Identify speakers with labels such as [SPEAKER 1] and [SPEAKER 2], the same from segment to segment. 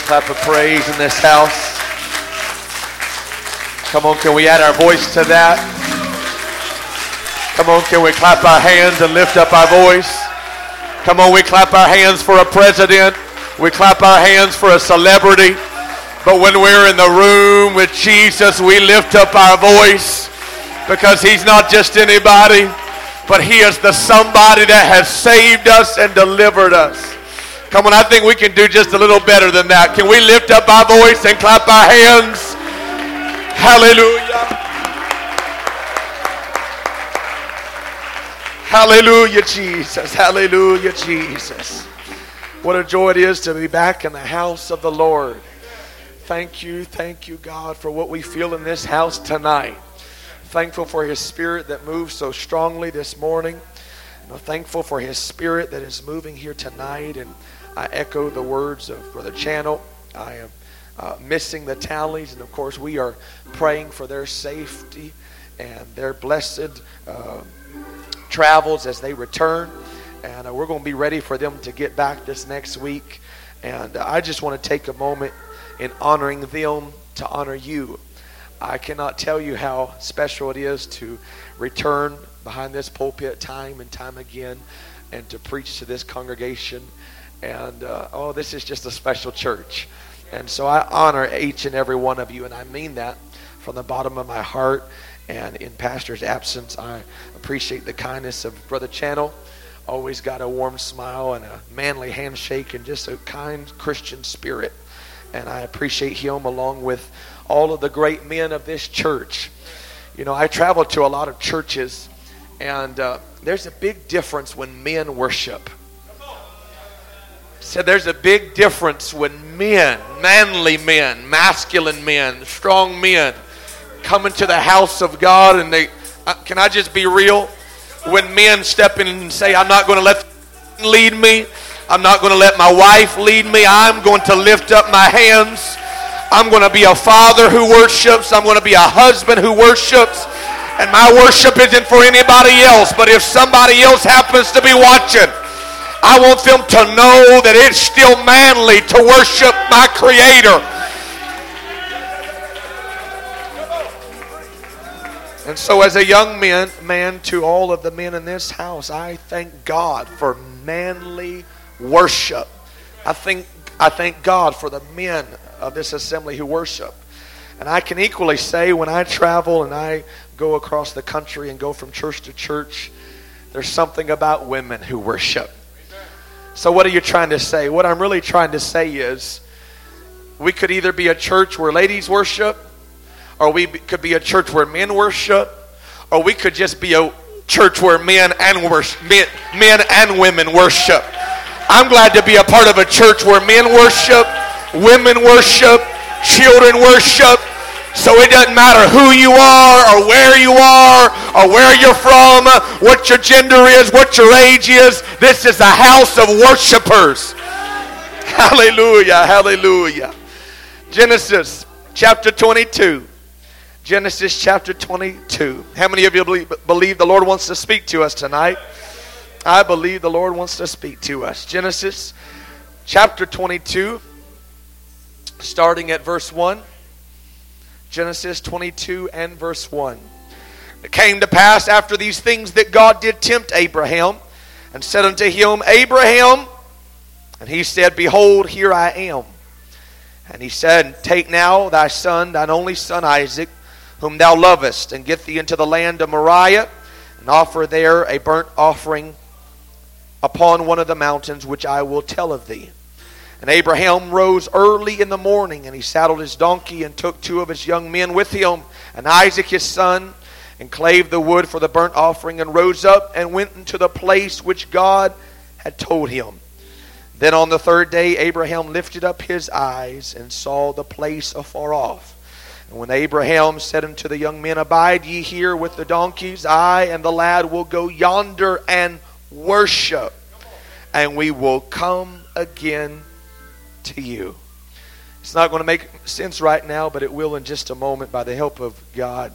[SPEAKER 1] Clap of praise in this house. Come on, can we add our voice to that? Come on, can we clap our hands and lift up our voice? Come on, we clap our hands for a president. We clap our hands for a celebrity. But when we're in the room with Jesus, we lift up our voice because he's not just anybody, but he is the somebody that has saved us and delivered us. Come on, I think we can do just a little better than that. Can we lift up our voice and clap our hands? Hallelujah. Hallelujah, Jesus. Hallelujah, Jesus. What a joy it is to be back in the house of the Lord. Thank you, thank you, God, for what we feel in this house tonight. Thankful for His Spirit that moves so strongly this morning. I'm thankful for His Spirit that is moving here tonight. And I echo the words of Brother Channel. I am uh, missing the tallies, and of course, we are praying for their safety and their blessed uh, travels as they return. And uh, we're going to be ready for them to get back this next week. And uh, I just want to take a moment in honoring them to honor you. I cannot tell you how special it is to return behind this pulpit time and time again and to preach to this congregation. And uh, oh, this is just a special church. And so I honor each and every one of you, and I mean that from the bottom of my heart. And in Pastor's absence, I appreciate the kindness of Brother Channel. Always got a warm smile and a manly handshake and just a kind Christian spirit. And I appreciate him along with all of the great men of this church. You know, I travel to a lot of churches, and uh, there's a big difference when men worship. Said there's a big difference when men, manly men, masculine men, strong men, come into the house of God and they. Uh, can I just be real? When men step in and say, "I'm not going to let lead me," I'm not going to let my wife lead me. I'm going to lift up my hands. I'm going to be a father who worships. I'm going to be a husband who worships. And my worship isn't for anybody else, but if somebody else happens to be watching, I want them to know that it's still manly to worship my Creator. And so, as a young man, man, to all of the men in this house, I thank God for manly worship. I think I thank God for the men of this assembly who worship. And I can equally say when I travel and I go across the country and go from church to church, there's something about women who worship. So, what are you trying to say? What I'm really trying to say is we could either be a church where ladies worship, or we could be a church where men worship, or we could just be a church where men and worship, men, men and women worship. I'm glad to be a part of a church where men worship, women worship, children worship, so it doesn't matter who you are or where you are or where you're from, what your gender is, what your age is. This is a house of worshipers. Hallelujah, hallelujah. Genesis chapter 22. Genesis chapter 22. How many of you believe, believe the Lord wants to speak to us tonight? I believe the Lord wants to speak to us. Genesis chapter 22, starting at verse 1. Genesis 22 and verse 1. It came to pass after these things that God did tempt Abraham and said unto him, Abraham, and he said, Behold, here I am. And he said, Take now thy son, thine only son Isaac, whom thou lovest, and get thee into the land of Moriah, and offer there a burnt offering upon one of the mountains which I will tell of thee. And Abraham rose early in the morning, and he saddled his donkey and took two of his young men with him, and Isaac his son, and clave the wood for the burnt offering, and rose up and went into the place which God had told him. Then on the third day, Abraham lifted up his eyes and saw the place afar off. And when Abraham said unto the young men, Abide ye here with the donkeys, I and the lad will go yonder and worship, and we will come again to you. It's not going to make sense right now, but it will in just a moment by the help of God.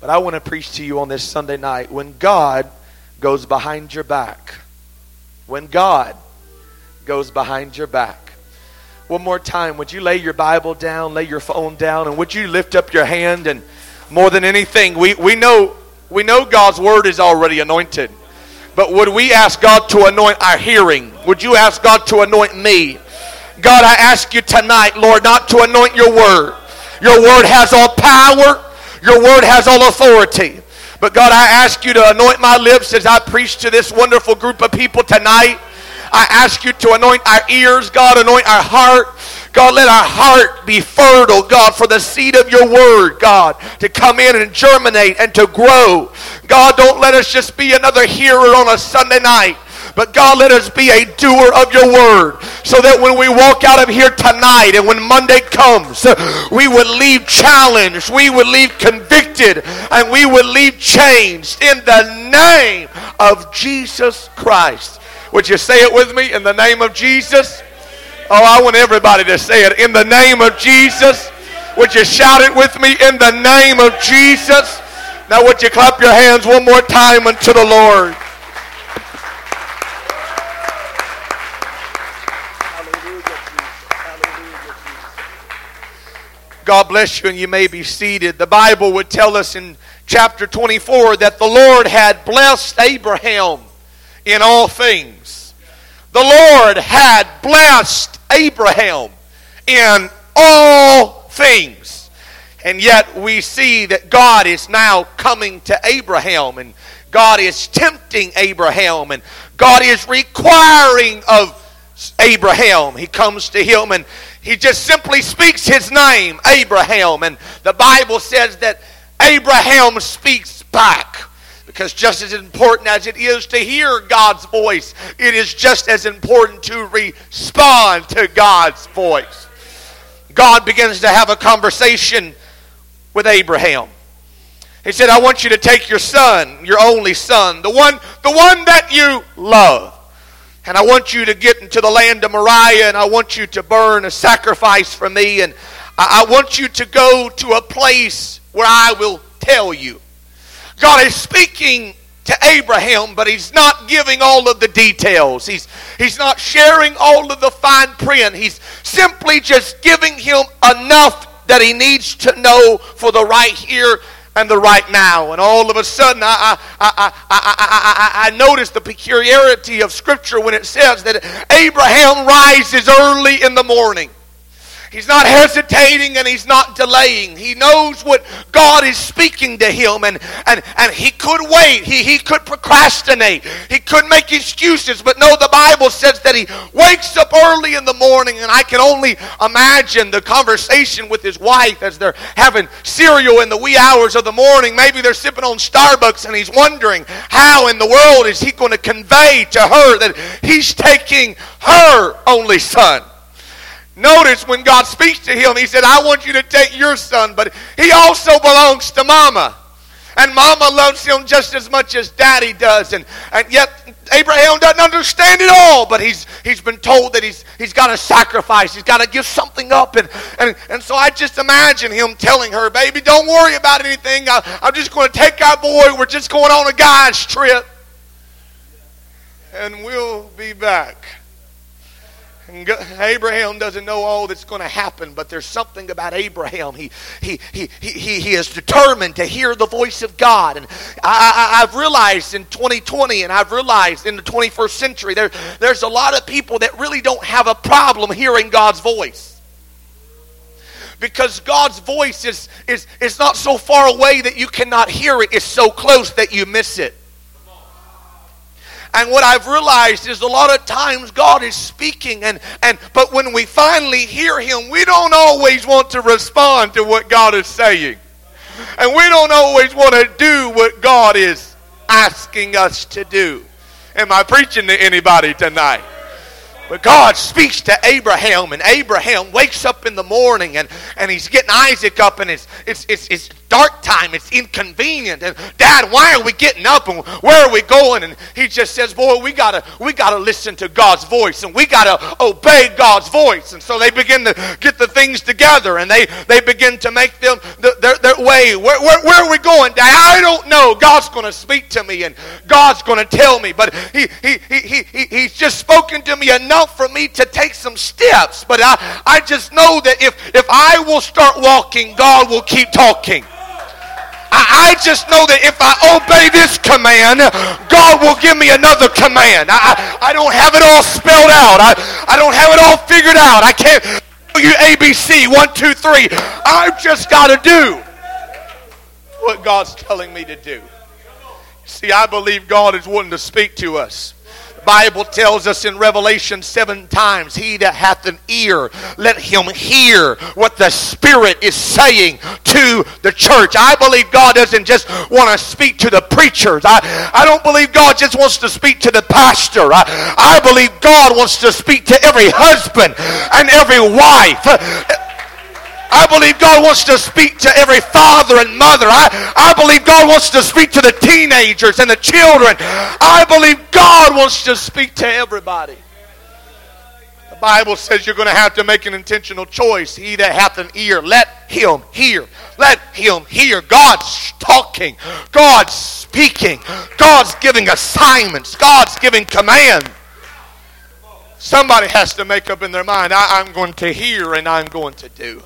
[SPEAKER 1] But I want to preach to you on this Sunday night when God goes behind your back. When God goes behind your back. One more time, would you lay your Bible down, lay your phone down, and would you lift up your hand? And more than anything, we, we know we know God's word is already anointed. But would we ask God to anoint our hearing? Would you ask God to anoint me? God, I ask you tonight, Lord, not to anoint your word. Your word has all power. Your word has all authority. But God, I ask you to anoint my lips as I preach to this wonderful group of people tonight. I ask you to anoint our ears, God, anoint our heart. God, let our heart be fertile, God, for the seed of your word, God, to come in and germinate and to grow. God, don't let us just be another hearer on a Sunday night. But God, let us be a doer of your word so that when we walk out of here tonight and when Monday comes, we would leave challenged, we would leave convicted, and we would leave changed in the name of Jesus Christ. Would you say it with me? In the name of Jesus? Oh, I want everybody to say it. In the name of Jesus. Would you shout it with me? In the name of Jesus. Now, would you clap your hands one more time unto the Lord? God bless you, and you may be seated. The Bible would tell us in chapter 24 that the Lord had blessed Abraham in all things. The Lord had blessed Abraham in all things. And yet we see that God is now coming to Abraham and God is tempting Abraham and God is requiring of Abraham. He comes to him and he just simply speaks his name, Abraham. And the Bible says that Abraham speaks back. Because just as important as it is to hear God's voice, it is just as important to respond to God's voice. God begins to have a conversation with Abraham. He said, I want you to take your son, your only son, the one, the one that you love. And I want you to get into the land of Moriah and I want you to burn a sacrifice for me. And I, want you to go to a place where I will tell you. God is speaking to Abraham, but he's not giving all of the details. He's, he's not sharing all of the fine print. He's simply just giving him enough that he needs to know for the right here and the right now. And all of a sudden, I, I, I, I, I, I notice the peculiarity of Scripture when it says that Abraham rises early in the morning. He's not hesitating and he's not delaying. He knows what God is speaking to him, and, and, and he could wait. He, he could procrastinate. He could make excuses. But no, the Bible says that he wakes up early in the morning, and I can only imagine the conversation with his wife as they're having cereal in the wee hours of the morning. Maybe they're sipping on Starbucks, and he's wondering how in the world is he going to convey to her that he's taking her only son. Notice when God speaks to him, he said, I want you to take your son, but he also belongs to mama. And mama loves him just as much as daddy does. And, and yet Abraham doesn't understand it all, but he's, he's been told that he's, he's got to sacrifice. He's got to give something up. And, and, and so I just imagine him telling her, baby, don't worry about anything. I, I'm just going to take our boy. We're just going on a guy's trip. And we'll be back. Abraham doesn't know all that's going to happen, but there's something about Abraham. He, he, he, he, he is determined to hear the voice of God. And I, I've realized in 2020 and I've realized in the 21st century, there, there's a lot of people that really don't have a problem hearing God's voice because God's voice is, is, is not so far away that you cannot hear it, it's so close that you miss it. And what I've realized is a lot of times God is speaking and, and but when we finally hear him, we don't always want to respond to what God is saying. And we don't always want to do what God is asking us to do. Am I preaching to anybody tonight? But God speaks to Abraham, and Abraham wakes up in the morning and, and he's getting Isaac up, and it's, it's, it's, it's dark time, it's inconvenient. And Dad, why are we getting up and where are we going? And he just says, Boy, we gotta we gotta listen to God's voice and we gotta obey God's voice. And so they begin to get the things together and they, they begin to make them the, their, their way. Where, where, where, are we going? Dad? I don't know. God's to speak to me and God's to tell me. But he, he, he, he, He's just spoken to me enough for me to take some steps. But I, I just know that if, if I will start walking, God will keep talking. I, just know that if I obey this command, God will give me another command. I, I, I don't have it all spelled out. I, I don't have it all figured out. I can't tell you ABC, one, two, three. I've just got to do what God's telling me to do. See, I believe God is wanting to speak to us. Bible tells us in Revelation seven times, He that hath an ear, let him hear what the Spirit is saying to the church. I believe God doesn't just want to speak to the preachers. I, I don't believe God just wants to speak to the pastor. I, I believe God wants to speak to every husband and every wife. I believe God wants to speak to every father and mother. I, I believe God wants to speak to the teenagers and the children. I believe God wants to speak to everybody. The Bible says you're going to have to make an intentional choice. He that hath an ear, let him hear. Let him hear. God's talking. God's speaking. God's giving assignments. God's giving command. Somebody has to make up in their mind, I, am going to hear and I'm going to do.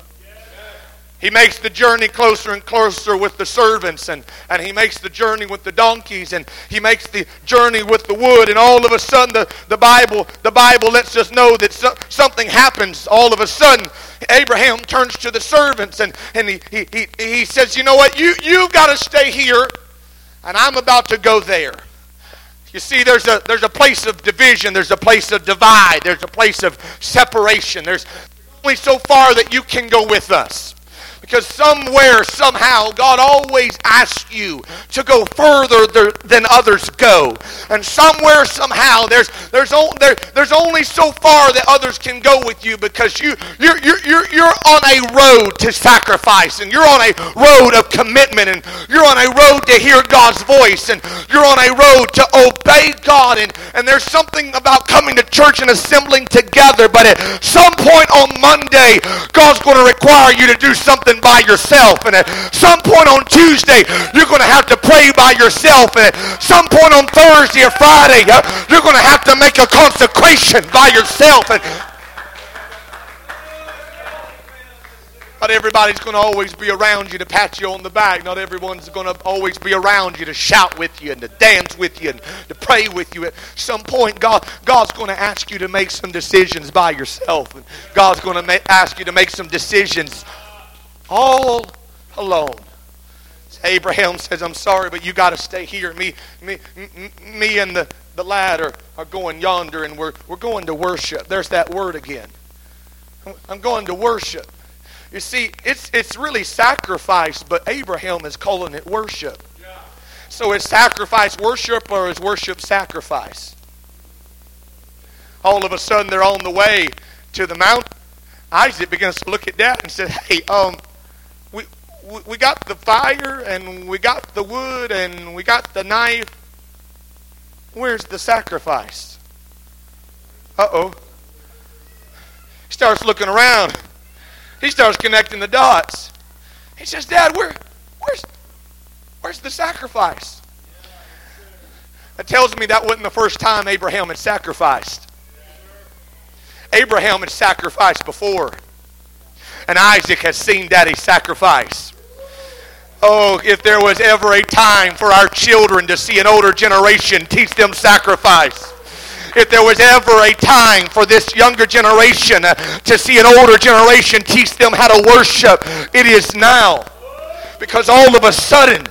[SPEAKER 1] He makes the journey closer and closer with the servants, and, and he makes the journey with the donkeys, and he makes the journey with the wood, and all of a sudden the, the Bible the Bible lets us know that so, something happens. All of a sudden, Abraham turns to the servants and, and he, he, he, he says, You know what? You, you've got to stay here, and I'm about to go there. You see, there's a, there's a place of division, there's a place of divide, there's a place of separation. There's only so far that you can go with us. Because somewhere, somehow, God always asks you to go further than others go. And somewhere, somehow, there's, there's, there, there's only so far that others can go with you because you, you're, you're, you're, you're on a road to sacrifice and you're on a road of commitment and you're on a road to hear God's voice and you're on a road to obey God. And, and there's something about coming to church and assembling together, but at some point on Monday, God's going to require you to do something by yourself. And at some point on Tuesday, you're going to have to pray by yourself. And at some point on Thursday or Friday, you're going to have to make a consecration by yourself. And Not everybody's going to always be around you to pat you on the back. Not everyone's going to always be around you to shout with you and to dance with you and to pray with you. At some point, God, God's going to ask you to make some decisions by yourself. And God's going to ask you to make some decisions all alone. Abraham says, I'm sorry, but you got to stay here. Me, me, me and the, the lad are, are going yonder and we're, we're going to worship. There's that word again. I'm going to worship. You see, it's, it's really sacrifice, but Abraham is calling it worship. So is sacrifice worship or is worship sacrifice? All of a sudden they're on the way to the mountain. Isaac begins to look at that and says, Hey, um, we got the fire and we got the wood and we got the knife. Where's the sacrifice? Uh oh. He starts looking around. He starts connecting the dots. He says, Dad, where, where's, where's the sacrifice? That tells me that wasn't the first time Abraham had sacrificed. Abraham had sacrificed before. And Isaac has seen daddy sacrifice. Oh, if there was ever a time for our children to see an older generation teach them sacrifice. If there was ever a time for this younger generation uh, to see an older generation teach them how to worship, it is now. Because all of a sudden,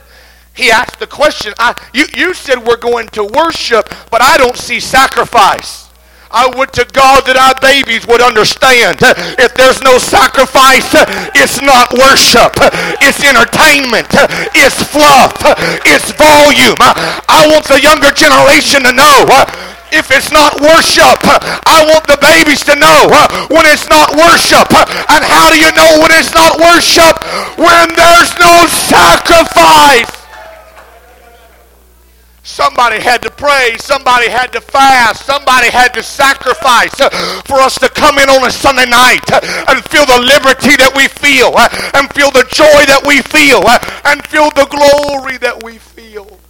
[SPEAKER 1] he asked the question, I, you, you said we're going to worship, but I don't see sacrifice. I would to God that our babies would understand if there's no sacrifice, it's not worship, it's entertainment, it's fluff, it's volume. I want the younger generation to know if it's not worship. I want the babies to know when it's not worship. And how do you know when it's not worship? When there's no sacrifice. Somebody had to pray. Somebody had to fast. Somebody had to sacrifice uh, for us to come in on a Sunday night uh, and feel the liberty that we feel uh, and feel the joy that we feel and feel the glory that we feel.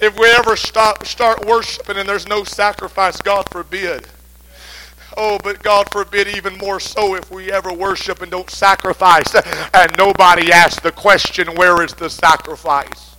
[SPEAKER 1] If we ever stop, start worshiping and there's no sacrifice, God forbid. Oh, but God forbid even more so if we ever worship and don't sacrifice and nobody asks the question, where is the sacrifice?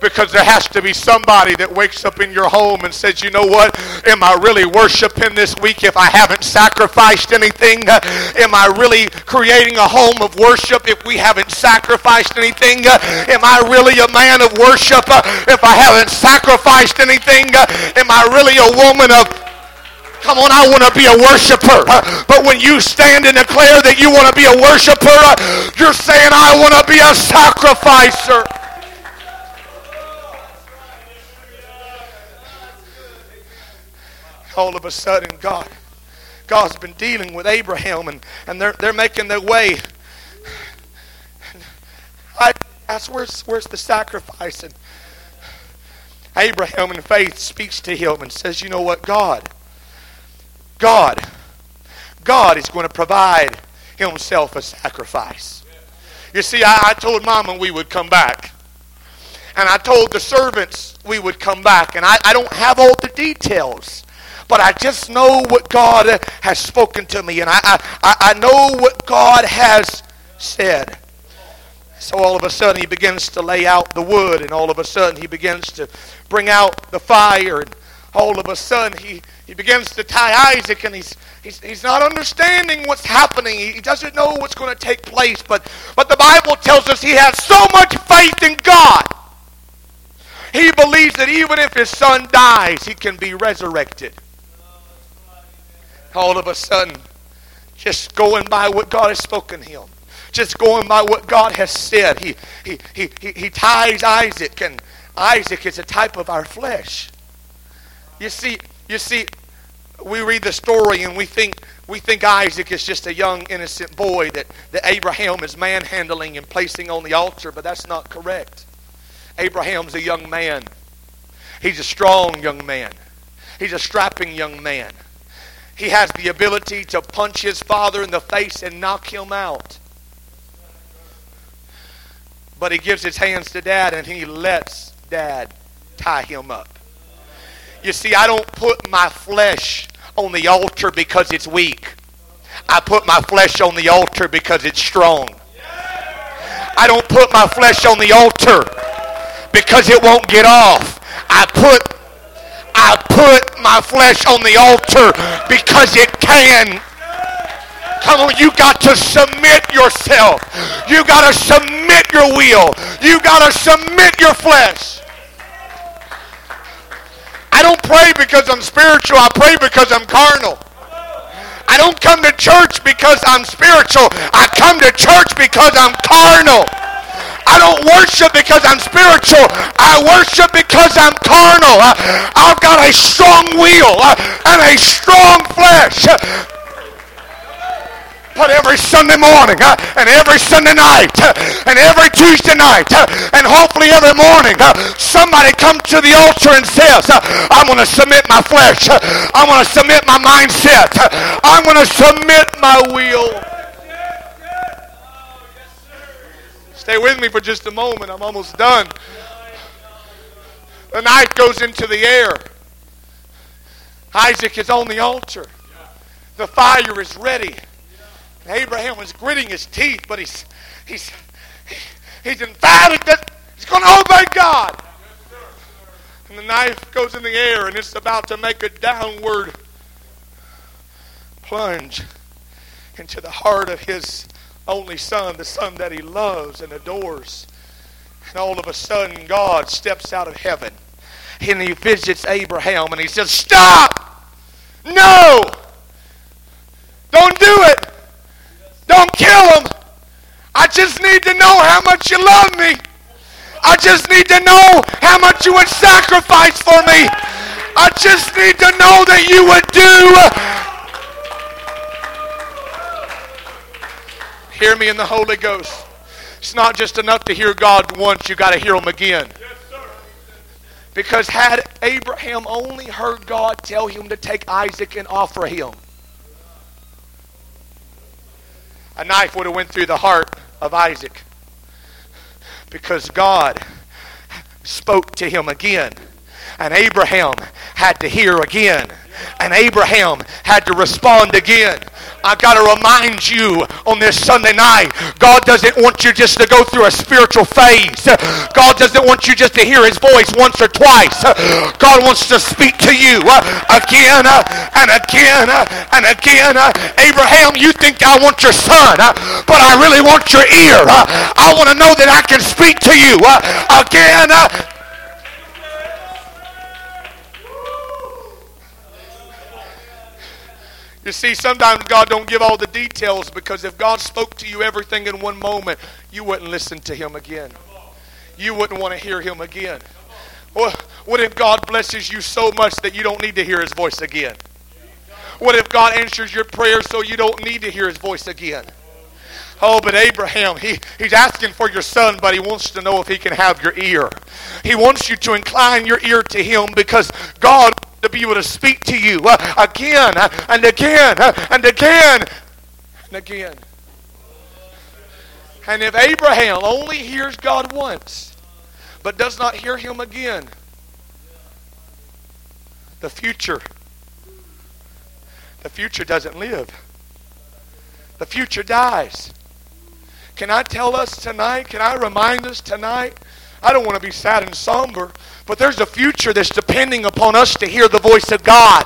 [SPEAKER 1] because there has to be somebody that wakes up in your home and says, you know what? Am I really worshiping this week if I haven't sacrificed anything? Am I really creating a home of worship if we haven't sacrificed anything? Am I really a man of worship if I haven't sacrificed anything? Am I really a woman of Come on, I want to be a worshiper. But when you stand and declare that you want to be a worshiper, you're saying, I want to be a sacrificer. All of a sudden, God, God's been dealing with Abraham and, and they're, they're making their way. I ask, where's, where's the sacrifice? And Abraham in faith speaks to him and says, You know what, God, God, God is going to provide Himself a sacrifice. You see, I, I told Mama we would come back. And I told the servants we would come back. And I, I don't have all the details. But I just know what God has spoken to me. And I, I, I know what God has said. So all of a sudden he begins to lay out the wood. And all of a sudden he begins to bring out the fire. And all of a sudden he he begins to tie Isaac, and he's, he's, he's not understanding what's happening. He doesn't know what's going to take place. But, but the Bible tells us he has so much faith in God. He believes that even if his son dies, he can be resurrected. All of a sudden, just going by what God has spoken him, just going by what God has said, he, he, he, he ties Isaac, and Isaac is a type of our flesh. You see, you see, we read the story and we think we think Isaac is just a young innocent boy that, that Abraham is manhandling and placing on the altar, but that's not correct. Abraham's a young man. He's a strong young man. He's a strapping young man. He has the ability to punch his father in the face and knock him out. But he gives his hands to dad and he lets dad tie him up. You see, I don't put my flesh on the altar because it's weak. I put my flesh on the altar because it's strong. I don't put my flesh on the altar because it won't get off. I put I put my flesh on the altar because it can. Come on, you got to submit yourself. You got to submit your will. You got to submit your flesh. I don't pray because I'm spiritual. I pray because I'm carnal. I don't come to church because I'm spiritual. I come to church because I'm carnal. I don't worship because I'm spiritual. I worship because I'm carnal. I've got a strong will and a strong flesh. But every Sunday morning uh, and every Sunday night uh, and every Tuesday night uh, and hopefully every morning somebody comes to the altar and says, I'm going to submit my flesh. I'm going to submit my mindset. I'm going to submit my will. Stay with me for just a moment. I'm almost done. The knife goes into the air. Isaac is on the altar. The fire is ready. Abraham was gritting his teeth, but he's he's he's emphatic that he's going to obey God. And the knife goes in the air, and it's about to make a downward plunge into the heart of his only son, the son that he loves and adores. And all of a sudden, God steps out of heaven and he visits Abraham and he says, Stop! No! Don't do it! Don't kill him. I just need to know how much you love me. I just need to know how much you would sacrifice for me. I just need to know that you would do. Hear me in the Holy Ghost. it's not just enough to hear God once, you got to hear Him again. Because had Abraham only heard God tell him to take Isaac and offer him, a knife would have went through the heart of Isaac. Because God spoke to him again. And Abraham had to hear again. And Abraham had to respond again. I got to remind you on this Sunday night, God doesn't want you just to go through a spiritual phase. God doesn't want you just to hear his voice once or twice. God wants to speak to you again and again and again. Abraham, you think I want your son, but I really want your ear. I want to know that I can speak to you again You see, sometimes God don't give all the details because if God spoke to you everything in one moment, you wouldn't listen to him again. You wouldn't want to hear him again. What if God blesses you so much that you don't need to hear his voice again? What if God answers your prayer so you don't need to hear his voice again? Oh, but Abraham, he, he's asking for your son, but he wants to know if he can have your ear. He wants you to incline your ear to him because God wants to be able to speak to you uh, again uh, and again uh, and again and again. And if Abraham only hears God once, but does not hear him again, the future, the future doesn't live. The future dies. Can I tell us tonight? Can I remind us tonight? I don't want to be sad and somber, but there's a future that's depending upon us to hear the voice of God.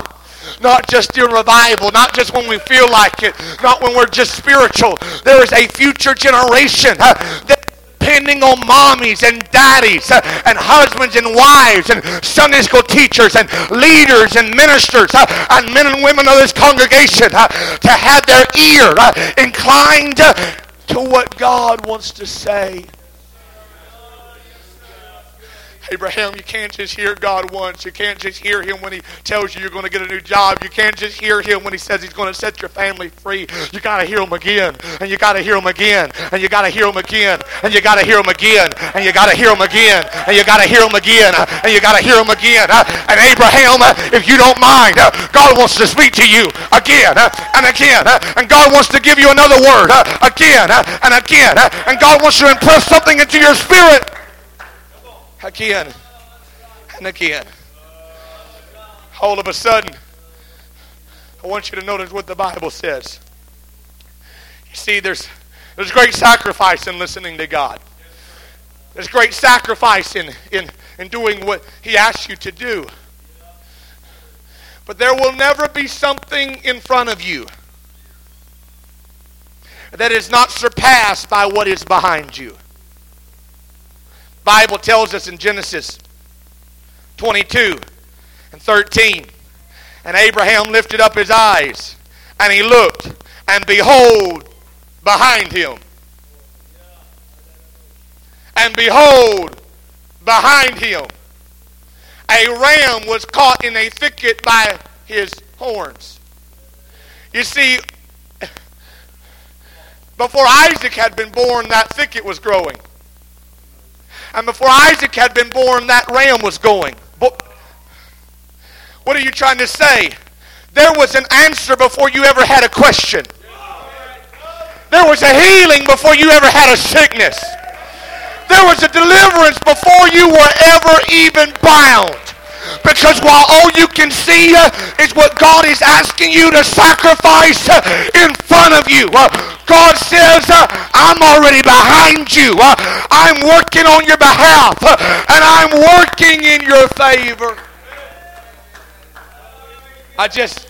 [SPEAKER 1] Not just in revival, not just when we feel like it, not when we're just spiritual. There is a future generation uh, depending on mommies and daddies uh, and husbands and wives and Sunday school teachers and leaders and ministers uh, and men and women of this congregation to have their ear inclined to what God wants to say Abraham, you can't just hear God once. You can't just hear him when he tells you you're going to get a new job. You can't just hear him when he says he's going to set your family free. You got to hear him again, and you got to hear him again, and you got to hear him again, and you got to hear him again, and you got to hear him again, and you got to hear him again, and you got to hear him again. And Abraham, if you don't mind, God wants to speak to you again and again, and God wants to give you another word again and again, and God wants to impress something into your spirit again and again. All of a sudden, I want you to notice what the Bible says. You see, there's, there's great sacrifice in listening to God. There's great sacrifice in, in, in doing what He asks you to do. But there will never be something in front of you that is not surpassed by what is behind you. Bible tells us in Genesis 22 and 13. And Abraham lifted up his eyes, and he looked, and behold, behind him. And behold, behind him, a ram was caught in a thicket by his horns. You see, before Isaac had been born, that thicket was growing. And before Isaac had been born, that ram was going. What are you trying to say? There was an answer before you ever had a question. There was a healing before you ever had a sickness. There was a deliverance before you were ever even bound. Because while all you can see uh, is what God is asking you to sacrifice uh, in front of you, uh, God says, I'm already behind you. I'm working on your behalf. And I'm working in your favor. I just,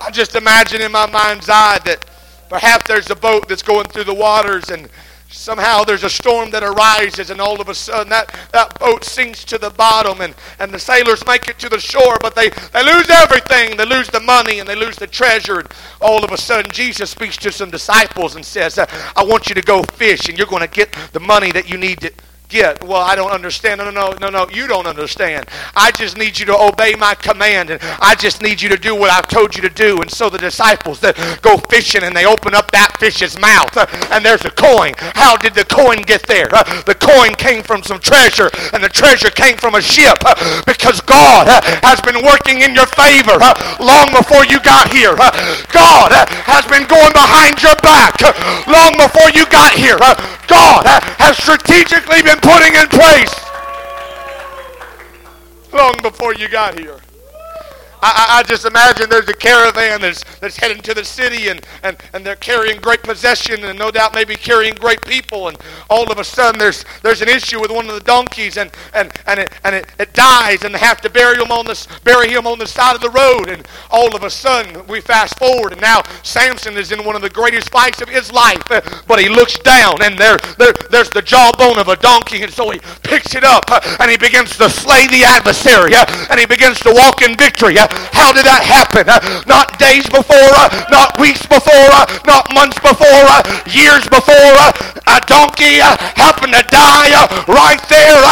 [SPEAKER 1] I just imagine in my mind's eye that perhaps there's a boat that's going through the waters and somehow there's a storm that arises and all of a sudden that, that boat sinks to the bottom and, and the sailors make it to the shore but they, they lose everything. They lose the money and they lose the treasure. And all of a sudden jesus speaks to some disciples and says i want you to go fish and you're going to get the money that you need to get. Well, I don't understand. No, no, no, no, no. you don't understand. I just need you to obey my command, and I just need you to do what I've told you to do. And so the disciples that go fishing and they open up that fish's mouth, uh, and there's a coin. How did the coin get there? Uh, the coin came from some treasure, and the treasure came from a ship uh, because God uh, has been working in your favor uh, long before you got here. Uh, God has been going behind your back long before you got here. God has strategically been putting in place long before you got here. I, I, just imagine there's a caravan that's, that's heading to the city and, and, and they're carrying great possession and no doubt maybe carrying great people. And all of a sudden there's, there's an issue with one of the donkeys and, and, and, it, and it, it dies and they have to bury him, on the, bury him on the side of the road. And all of a sudden we fast forward and now Samson is in one of the greatest fights of his life. Eh, but he looks down and there, there, there's the jawbone of a donkey and so he picks it up eh, and he begins to slay the adversary eh, and he begins to walk in victory. How did that happen? Uh, not days before, uh, not weeks before, uh, not months before, years before. A donkey happened to die right there.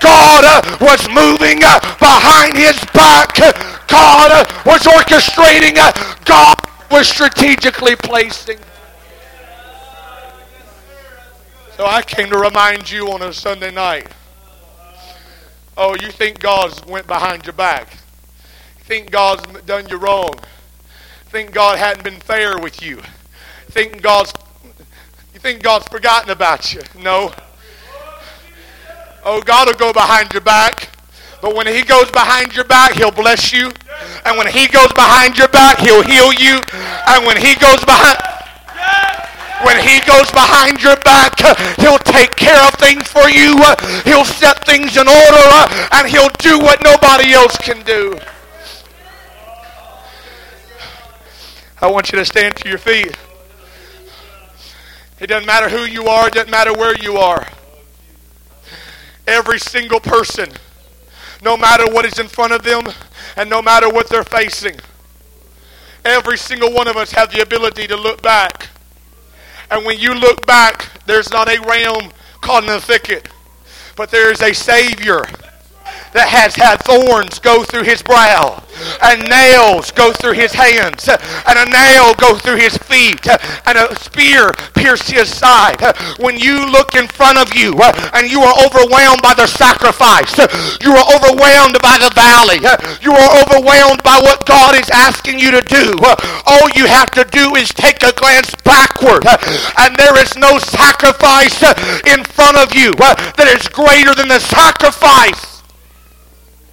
[SPEAKER 1] God was moving behind his back. God was orchestrating. God was strategically placing. So I came to remind you on a Sunday night. Oh, you think God went behind your back? Think God's done you wrong. Think God hadn't been fair with you. Think God's you think God's forgotten about you. No. Oh, God will go behind your back. But when he goes behind your back, he'll bless you. And when he goes behind your back, he'll heal you. And when he goes behind when he goes behind your back, he'll take care of things for you. He'll set things in order and he'll do what nobody else can do. I want you to stand to your feet. It doesn't matter who you are, it doesn't matter where you are. Every single person, no matter what is in front of them and no matter what they're facing, every single one of us have the ability to look back. And when you look back, there's not a realm caught in the thicket, but there is a Savior that has had thorns go through his brow and nails go through his hands and a nail go through his feet and a spear pierce his side. When you look in front of you and you are overwhelmed by the sacrifice, you are overwhelmed by the valley, you are overwhelmed by what God is asking you to do, all you have to do is take a glance backward and there is no sacrifice in front of you that is greater than the sacrifice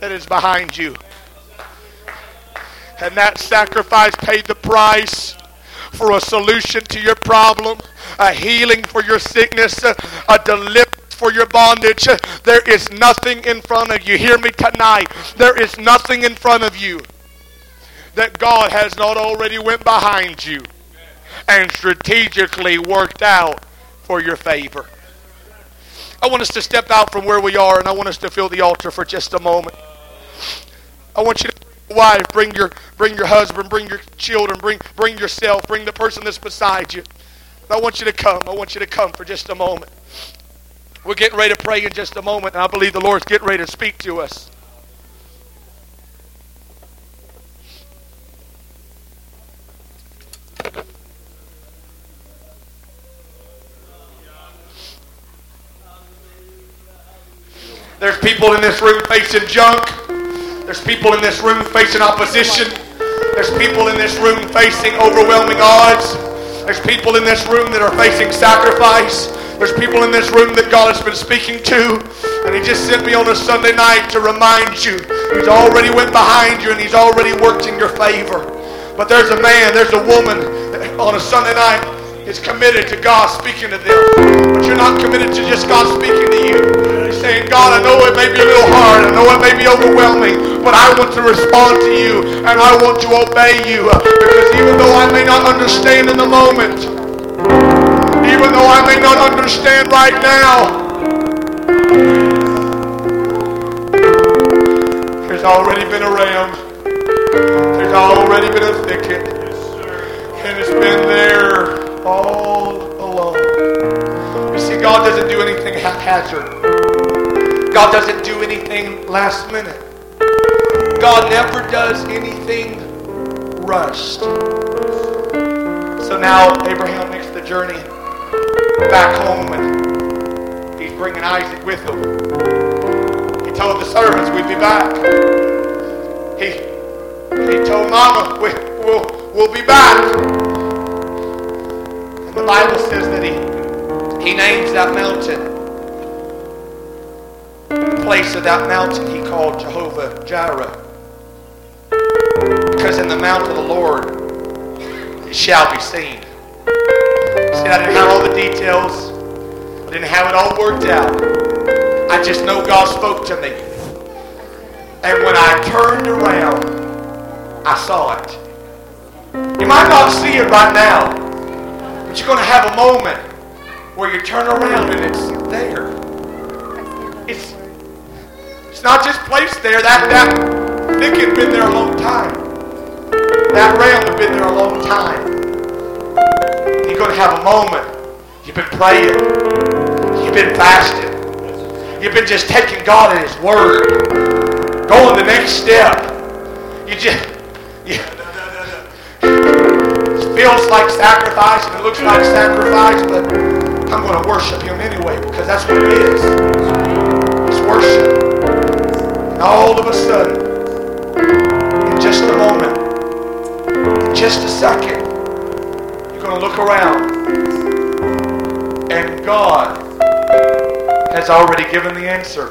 [SPEAKER 1] that is behind you. And that sacrifice paid the price for a solution to your problem, a healing for your sickness, a deliverance for your bondage. There is nothing in front of you. Hear me tonight. There is nothing in front of you that God has not already went behind you and strategically worked out for your favor. I want us to step out from where we are and I want us to fill the altar for just a moment. I want you to wife, bring your bring your husband, bring your children, bring bring yourself, bring the person that's beside you. I want you to come. I want you to come for just a moment. We're getting ready to pray in just a moment, and I believe the Lord's getting ready to speak to us. There's people in this room facing junk. There's people in this room facing opposition. There's people in this room facing overwhelming odds. There's people in this room that are facing sacrifice. There's people in this room that God has been speaking to. And He just sent me on a Sunday night to remind you. He's already went behind you and He's already worked in your favor. But there's a man, there's a woman on a Sunday night is committed to God speaking to them. But you're not committed to just God speaking to you. Saying, God, I know it may be a little hard. I know it may be overwhelming. But I want to respond to you. And I want to obey you. Because even though I may not understand in the moment, even though I may not understand right now, there's already been a ram. There's already been a thicket. And it's been there all alone. You see, God doesn't do anything haphazard. God doesn't do anything last minute. God never does anything rushed. So now Abraham makes the journey back home and he's bringing Isaac with him. He told the servants we'd be back. He, he told Mama we, we'll, we'll be back. And the Bible says that he, he names that mountain place of that mountain he called Jehovah Jireh. Because in the mount of the Lord it shall be seen. See, I didn't have all the details. I didn't have it all worked out. I just know God spoke to me. And when I turned around, I saw it. You might not see it right now, but you're going to have a moment where you turn around and it's there. It's not just placed there. That that thicket had been there a long time. That ram had been there a long time. You're going to have a moment. You've been praying. You've been fasting. You've been just taking God at His word. Going the next step. You just you, it feels like sacrifice and it looks like sacrifice, but I'm going to worship Him anyway because that's what it is. It's worship. All of a sudden, in just a moment, in just a second, you're going to look around and God has already given the answer.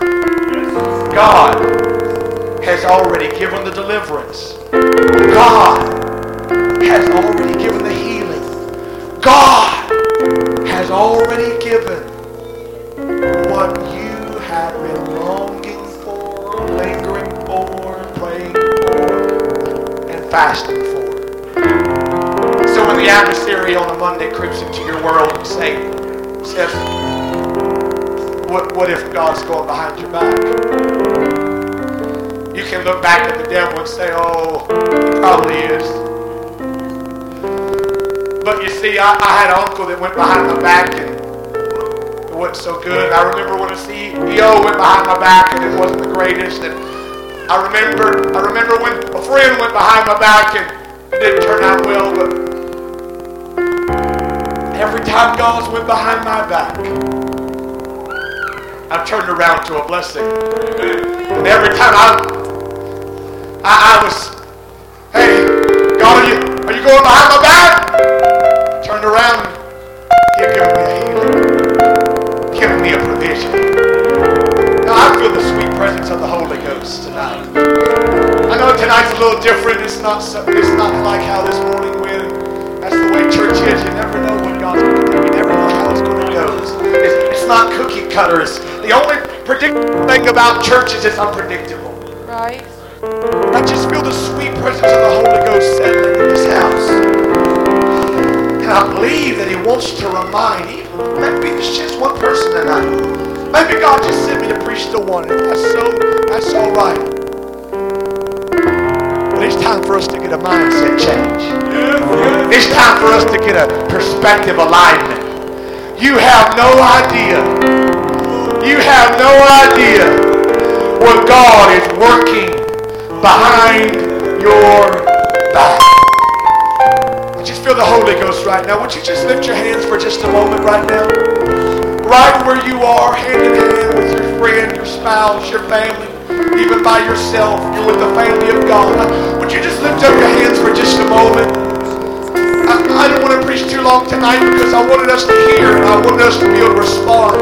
[SPEAKER 1] God has already given the deliverance. God has already given the healing. God has already given what you have fasting for. So when the adversary on a Monday creeps into your world and say, says, what, what if God's going behind your back? You can look back at the devil and say, oh, he probably is. But you see, I, I had an uncle that went behind my back and it wasn't so good. I remember when a CEO went behind my back and it wasn't the greatest. And I remember, I remember when a friend went behind my back and it didn't turn out well. But every time God's went behind my back, I've turned around to a blessing. And every time I, I, I was, hey, God, are you, are you going behind my back? Turned around presence of the Holy Ghost tonight. I know tonight's a little different. It's not, so, it's not like how this morning went. That's the way church is. You never know what God's going to do. You never know how it's going to go. It's, it's not cookie cutters. The only predictable thing about church is it's unpredictable.
[SPEAKER 2] Right.
[SPEAKER 1] I just feel the sweet presence of the Holy Ghost settling in this house. And I believe that He wants to remind, even maybe it's just one person tonight. Maybe God just sent me to preach to one, and that's so, that's all right. But it's time for us to get a mindset change. It's time for us to get a perspective alignment. You have no idea. You have no idea what God is working behind your back. I just feel the Holy Ghost right now. Would you just lift your hands for just a moment right now? Right where you are, hand in hand with your friend, your spouse, your family, even by yourself. You're with the family of God. Would you just lift up your hands for just a moment? I, I don't want to preach too long tonight because I wanted us to hear and I wanted us to be able to respond.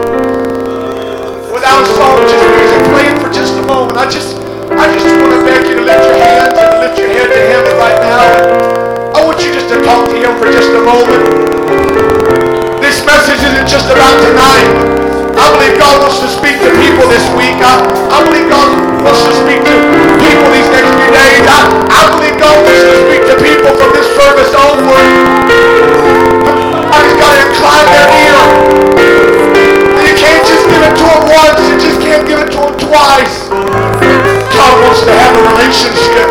[SPEAKER 1] Without song, just music playing for just a moment. I just I just want to beg you to lift your hands and lift your head to heaven right now. I want you just to talk to Him for just a moment. This message isn't just about tonight. I believe God wants to speak to people this week. I, I believe God wants to speak to people these next few days. I, I believe God wants to speak to people from this service onward. I just got to incline their ear. And you can't just give it to them once. You just can't give it to them twice. God wants to have a relationship.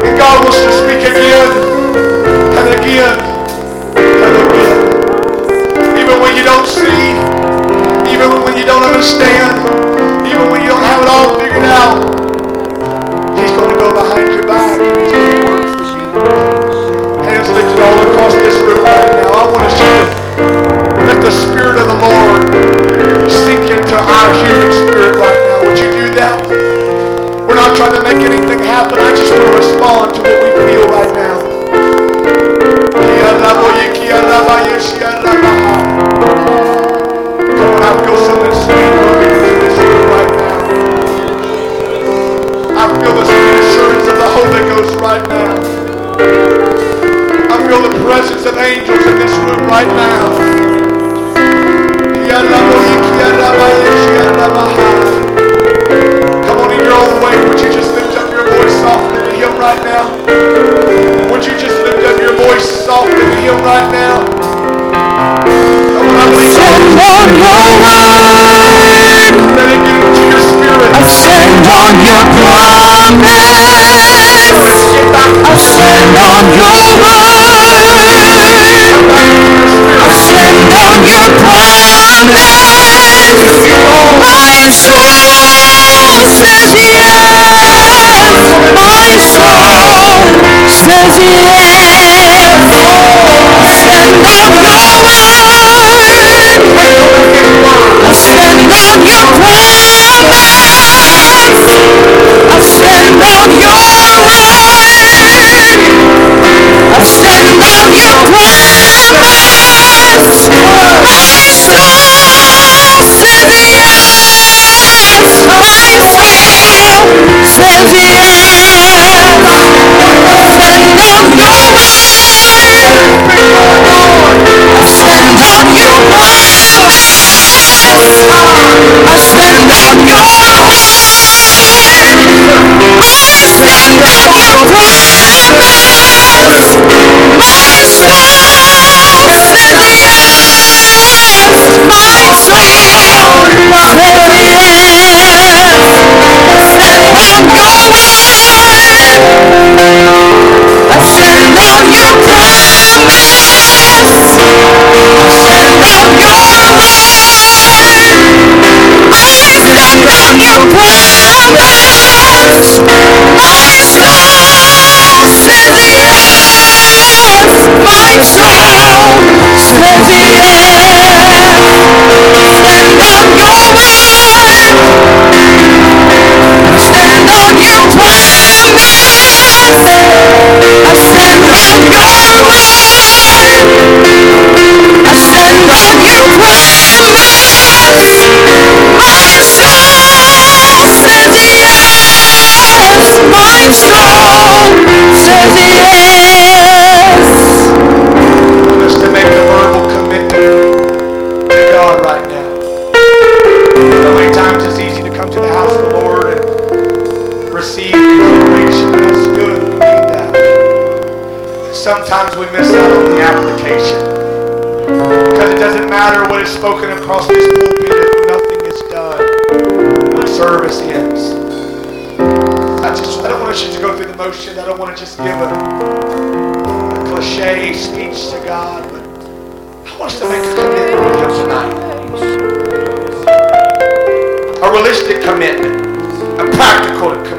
[SPEAKER 1] And God wants to speak again and again don't understand, even when you don't have it all figured out, He's going to go behind your back. Hands lifted all across this room right now. I want to say, let the Spirit of the Lord sink into our human spirit right now. Would
[SPEAKER 2] you do that? We're
[SPEAKER 1] not trying to make anything happen.
[SPEAKER 2] I just want to respond to what we feel right now. Even when angels in this room right now. Come on in your own way. Would you just lift up your voice softly to Him right now? Would you just lift up your voice softly to Him right now? Come on, Send on your word. Let it get into your spirit. I send on your promise. I send on your word. Your promise. My soul says yes. My soul says yes. Send on your. I stand on your promise. I stand on your soul
[SPEAKER 1] consideration. That's good. We need that. Sometimes we miss out on the application. Because it doesn't matter what is spoken across this pulpit if nothing is done. The service ends. I just I don't want you to go through the motions. I don't want to just give a a cliche speech to God, but I want us to make a commitment with Him tonight. A realistic commitment, a practical commitment.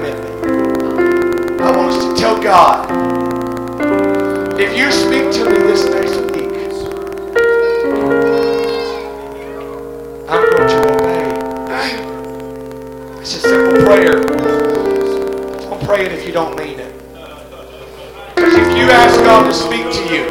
[SPEAKER 1] Tell God, if you speak to me this next week, I'm going to obey. It's a simple prayer. Don't pray it if you don't mean it. Because if you ask God to speak to you,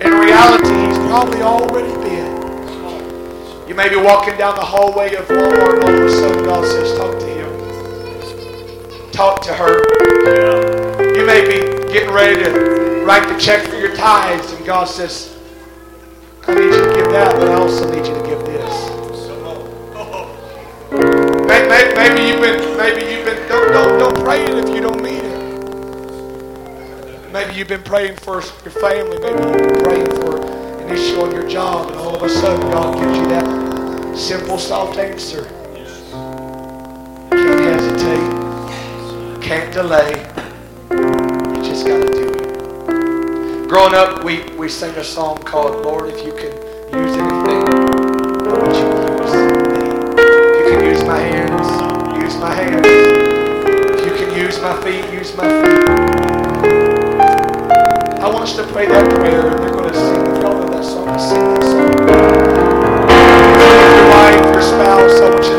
[SPEAKER 1] in reality, He's probably already been. You may be walking down the hallway of Walmart and all of a sudden God says, talk to him. Talk to her. You may be getting ready to write the check for your tithes and God says, I need you to give that, but I also need you to give this. May- may- Maybe you've been, maybe you've been, don't, don't, don't pray it if you don't mean it. Maybe you've been praying for your family. Maybe you've been praying for an issue on your job, and all of a sudden God gives you that simple, soft answer. Can't hesitate. Can't delay. Got to do. Growing up, we, we sang a song called Lord, if you can use anything, want you use me. If you can use my hands, use my hands. If you can use my feet, use my feet. I want us to pray that prayer, and they're going to sing. If y'all that song, sing that song. Your wife, your spouse, I want you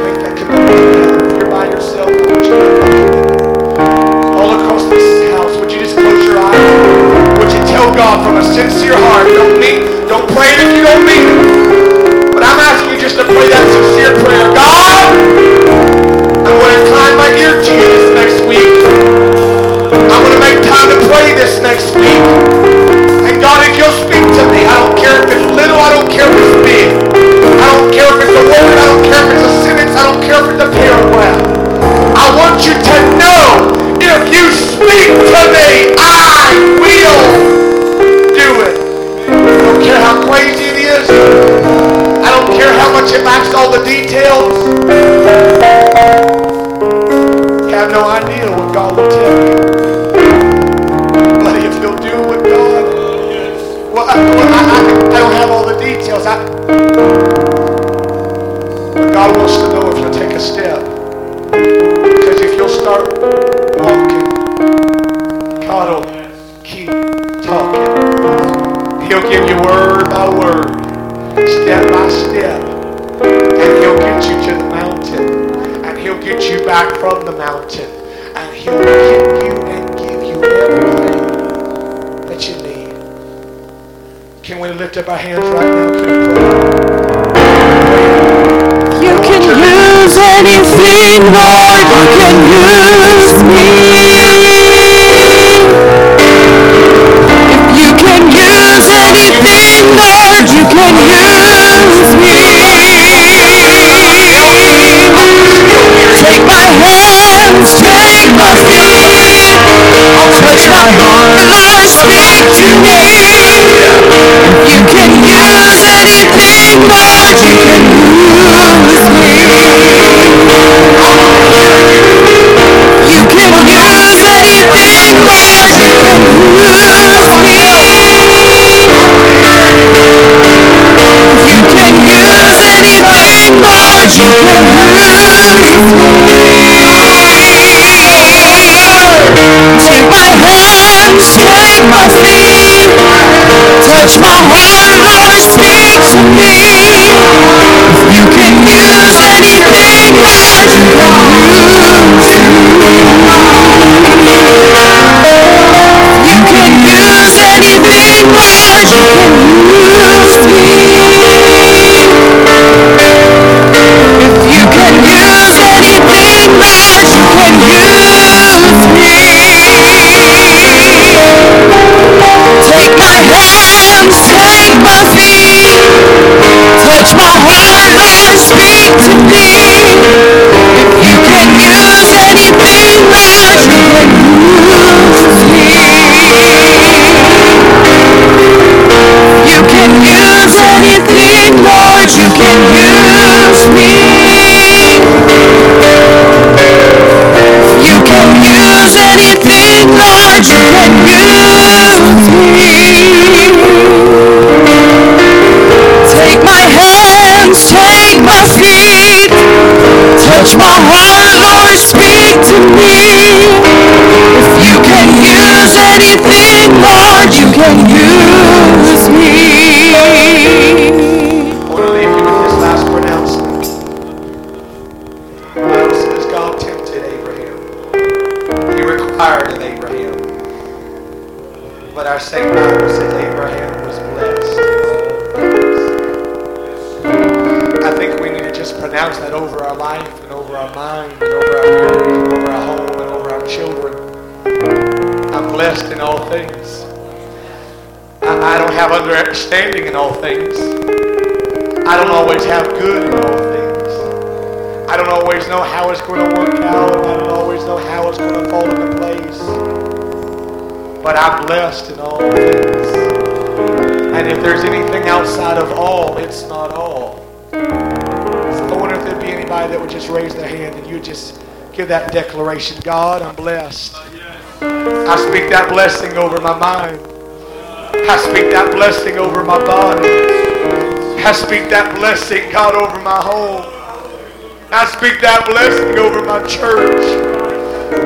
[SPEAKER 1] He'll give you word by word, step by step. And he'll get you to the mountain. And he'll get you back from the mountain. And he'll give you and give you everything that you need. Can we lift up our hands right now? Can?
[SPEAKER 2] You can use anything, Lord. You can use me. Lord, you can use me. Take my hands, take my feet, touch my heart, Lord, speak to me. You can use anything, Lord, you can use me. Take my my feet, touch my heart, Lord, speak to me. You can
[SPEAKER 1] blessed in all things. I, I don't have understanding in all things. I don't always have good in all things. I don't always know how it's going to work out. I don't always know how it's going to fall into place. But I'm blessed in all things. And if there's anything outside of all, it's not all. So I wonder if there'd be anybody that would just raise their hand and you just give that declaration God, I'm blessed. I speak that blessing over my mind. I speak that blessing over my body. I speak that blessing, God, over my home. I speak that blessing over my church.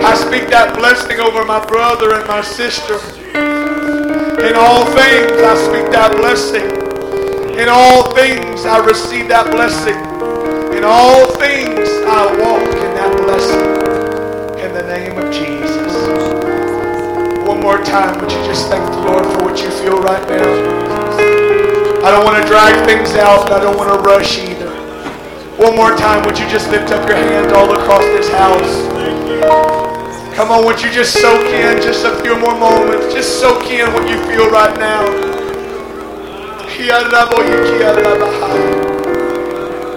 [SPEAKER 1] I speak that blessing over my brother and my sister. In all things, I speak that blessing. In all things, I receive that blessing. In all things, I walk in that blessing. In the name of Jesus. One more time, would you just thank the Lord for what you feel right now? I don't want to drag things out, but I don't want to rush either. One more time, would you just lift up your hands all across this house? Come on, would you just soak in just a few more moments? Just soak in what you feel right now.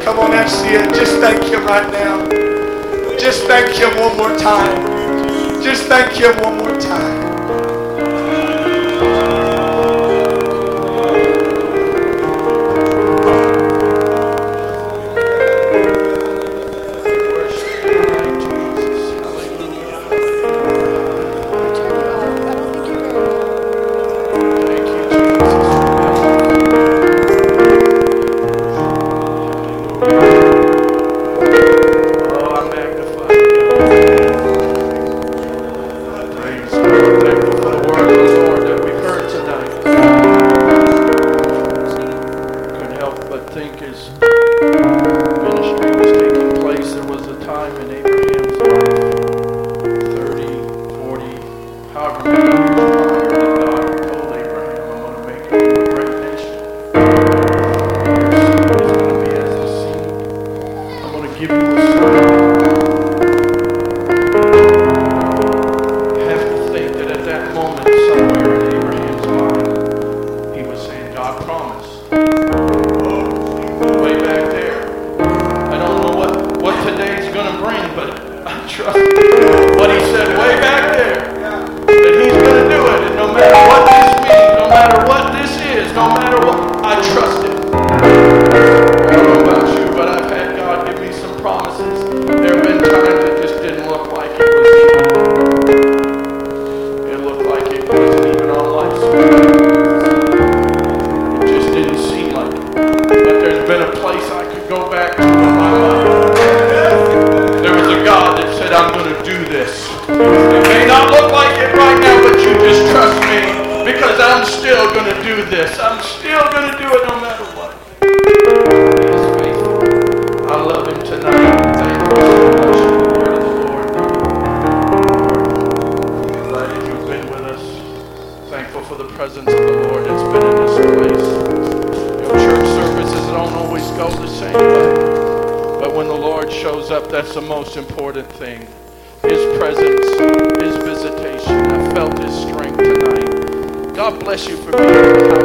[SPEAKER 1] Come on, that's it. Just thank Him right now. Just thank Him one more time. Just thank Him one more time.
[SPEAKER 3] I'm still going to do this. It may not look like it right now, but you just trust me because I'm still going to do this. I'm bless